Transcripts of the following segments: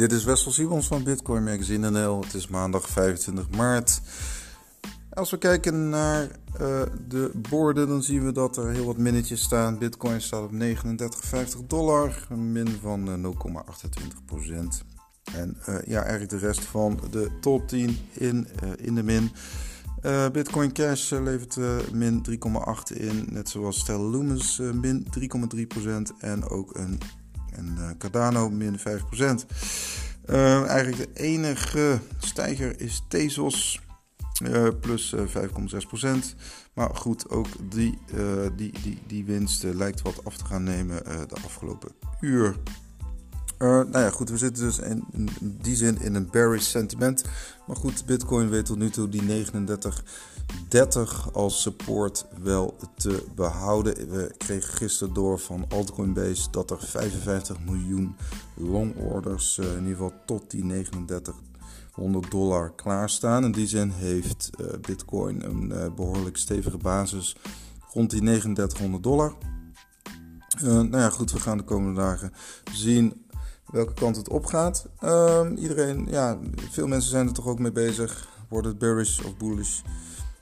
Dit is Wessel Simons van Bitcoin Magazine NL. Het is maandag 25 maart. Als we kijken naar uh, de borden, dan zien we dat er heel wat minnetjes staan. Bitcoin staat op 39,50 dollar, een min van uh, 0,28% En uh, ja, eigenlijk de rest van de top 10 in, in de min. Bitcoin Cash levert min 3,8 in, net zoals Stellar Lumens min 3,3% en ook een en uh, Cardano min 5%. Uh, eigenlijk de enige stijger is Tezos. Uh, plus 5,6%. Maar goed, ook die, die, die, die winst lijkt wat af te gaan nemen de afgelopen uur. Uh, nou ja, goed, we zitten dus in, die zin in een bearish sentiment. Maar goed, Bitcoin weet tot nu toe die 39 30 als support wel te behouden. We kregen gisteren door van Altcoinbase dat er 55 miljoen long orders, uh, in ieder geval tot die 3900 dollar klaarstaan. In die zin heeft uh, Bitcoin een behoorlijk stevige basis rond die 3900 dollar. nou ja, goed, we gaan de komende dagen zien welke kant het opgaat. Ehm, iedereen, ja, veel mensen zijn er toch ook mee bezig. Wordt het bearish of bullish?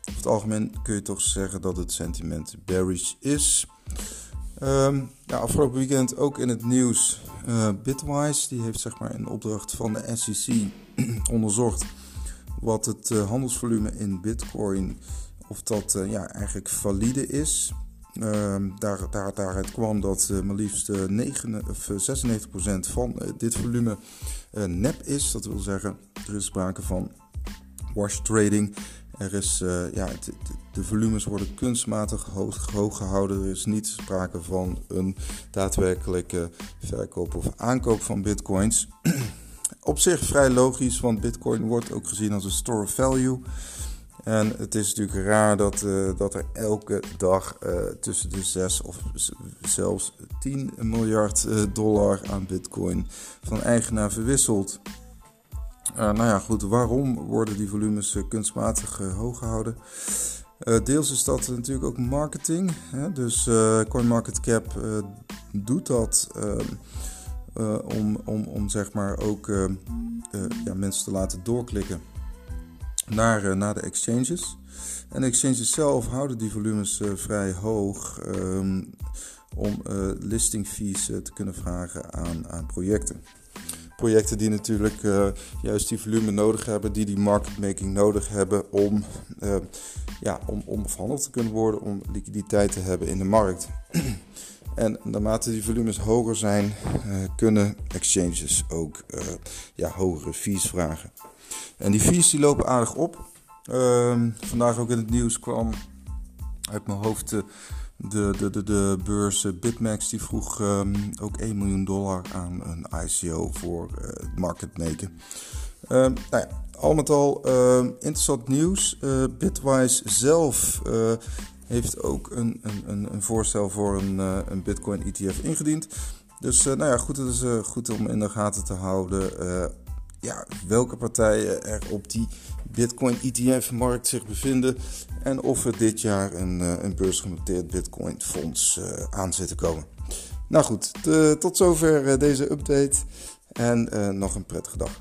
Over het algemeen kun je toch zeggen dat het sentiment bearish is. Um, ja, afgelopen weekend ook in het nieuws. Uh, Bitwise die heeft zeg maar in opdracht van de SEC onderzocht wat het uh, handelsvolume in Bitcoin of dat uh, ja, eigenlijk valide is. Ehm, daar, daar, daaruit kwam dat maar liefst 9, of 96% van dit volume nep is. Dat wil zeggen, er is sprake van wash trading. Er is, uh, ja, de volumes worden kunstmatig hoog, hoog, gehouden. Er is niet sprake van een daadwerkelijke verkoop of aankoop van bitcoins. Op zich vrij logisch, want bitcoin wordt ook gezien als een store of value. En het is natuurlijk raar dat, uh, dat er elke dag uh, tussen de 6 of zelfs 10 miljard dollar aan bitcoin van eigenaar verwisselt. Nou ja, goed, waarom worden die volumes kunstmatig hoog gehouden? deels is dat natuurlijk ook marketing. Hè? Dus CoinMarketCap doet dat om, om, om zeg maar ook ja, mensen te laten doorklikken naar, naar de exchanges. En de exchanges zelf houden die volumes vrij hoog um, om listing fees te kunnen vragen aan, aan projecten projecten die natuurlijk juist die volume nodig hebben, die die market making nodig hebben om, uh, ja, om, om verhandeld te kunnen worden, om liquiditeit te hebben in de markt. en naarmate die volumes hoger zijn, kunnen exchanges ook ja, hogere fees vragen. En die fees die lopen aardig op. Ehm, vandaag ook in het nieuws kwam uit mijn hoofd de, de, de, de beurs eh, Bitmax die vroeg um, ook 1 miljoen dollar aan een ICO voor uh, market maken. Um, nou ja, al met al interessant nieuws. Uh, Bitwise zelf heeft ook een, een, een voorstel voor een, een Bitcoin ETF ingediend. Dus nou ja, goed, het is goed om in de gaten te houden ja, welke partijen er op die Bitcoin ETF-markt zich bevinden en of er dit jaar een, eh, een beursgenoteerd Bitcoin fonds uh, aan zit te komen. Nou goed, tot zover uh, deze update en nog een prettige dag.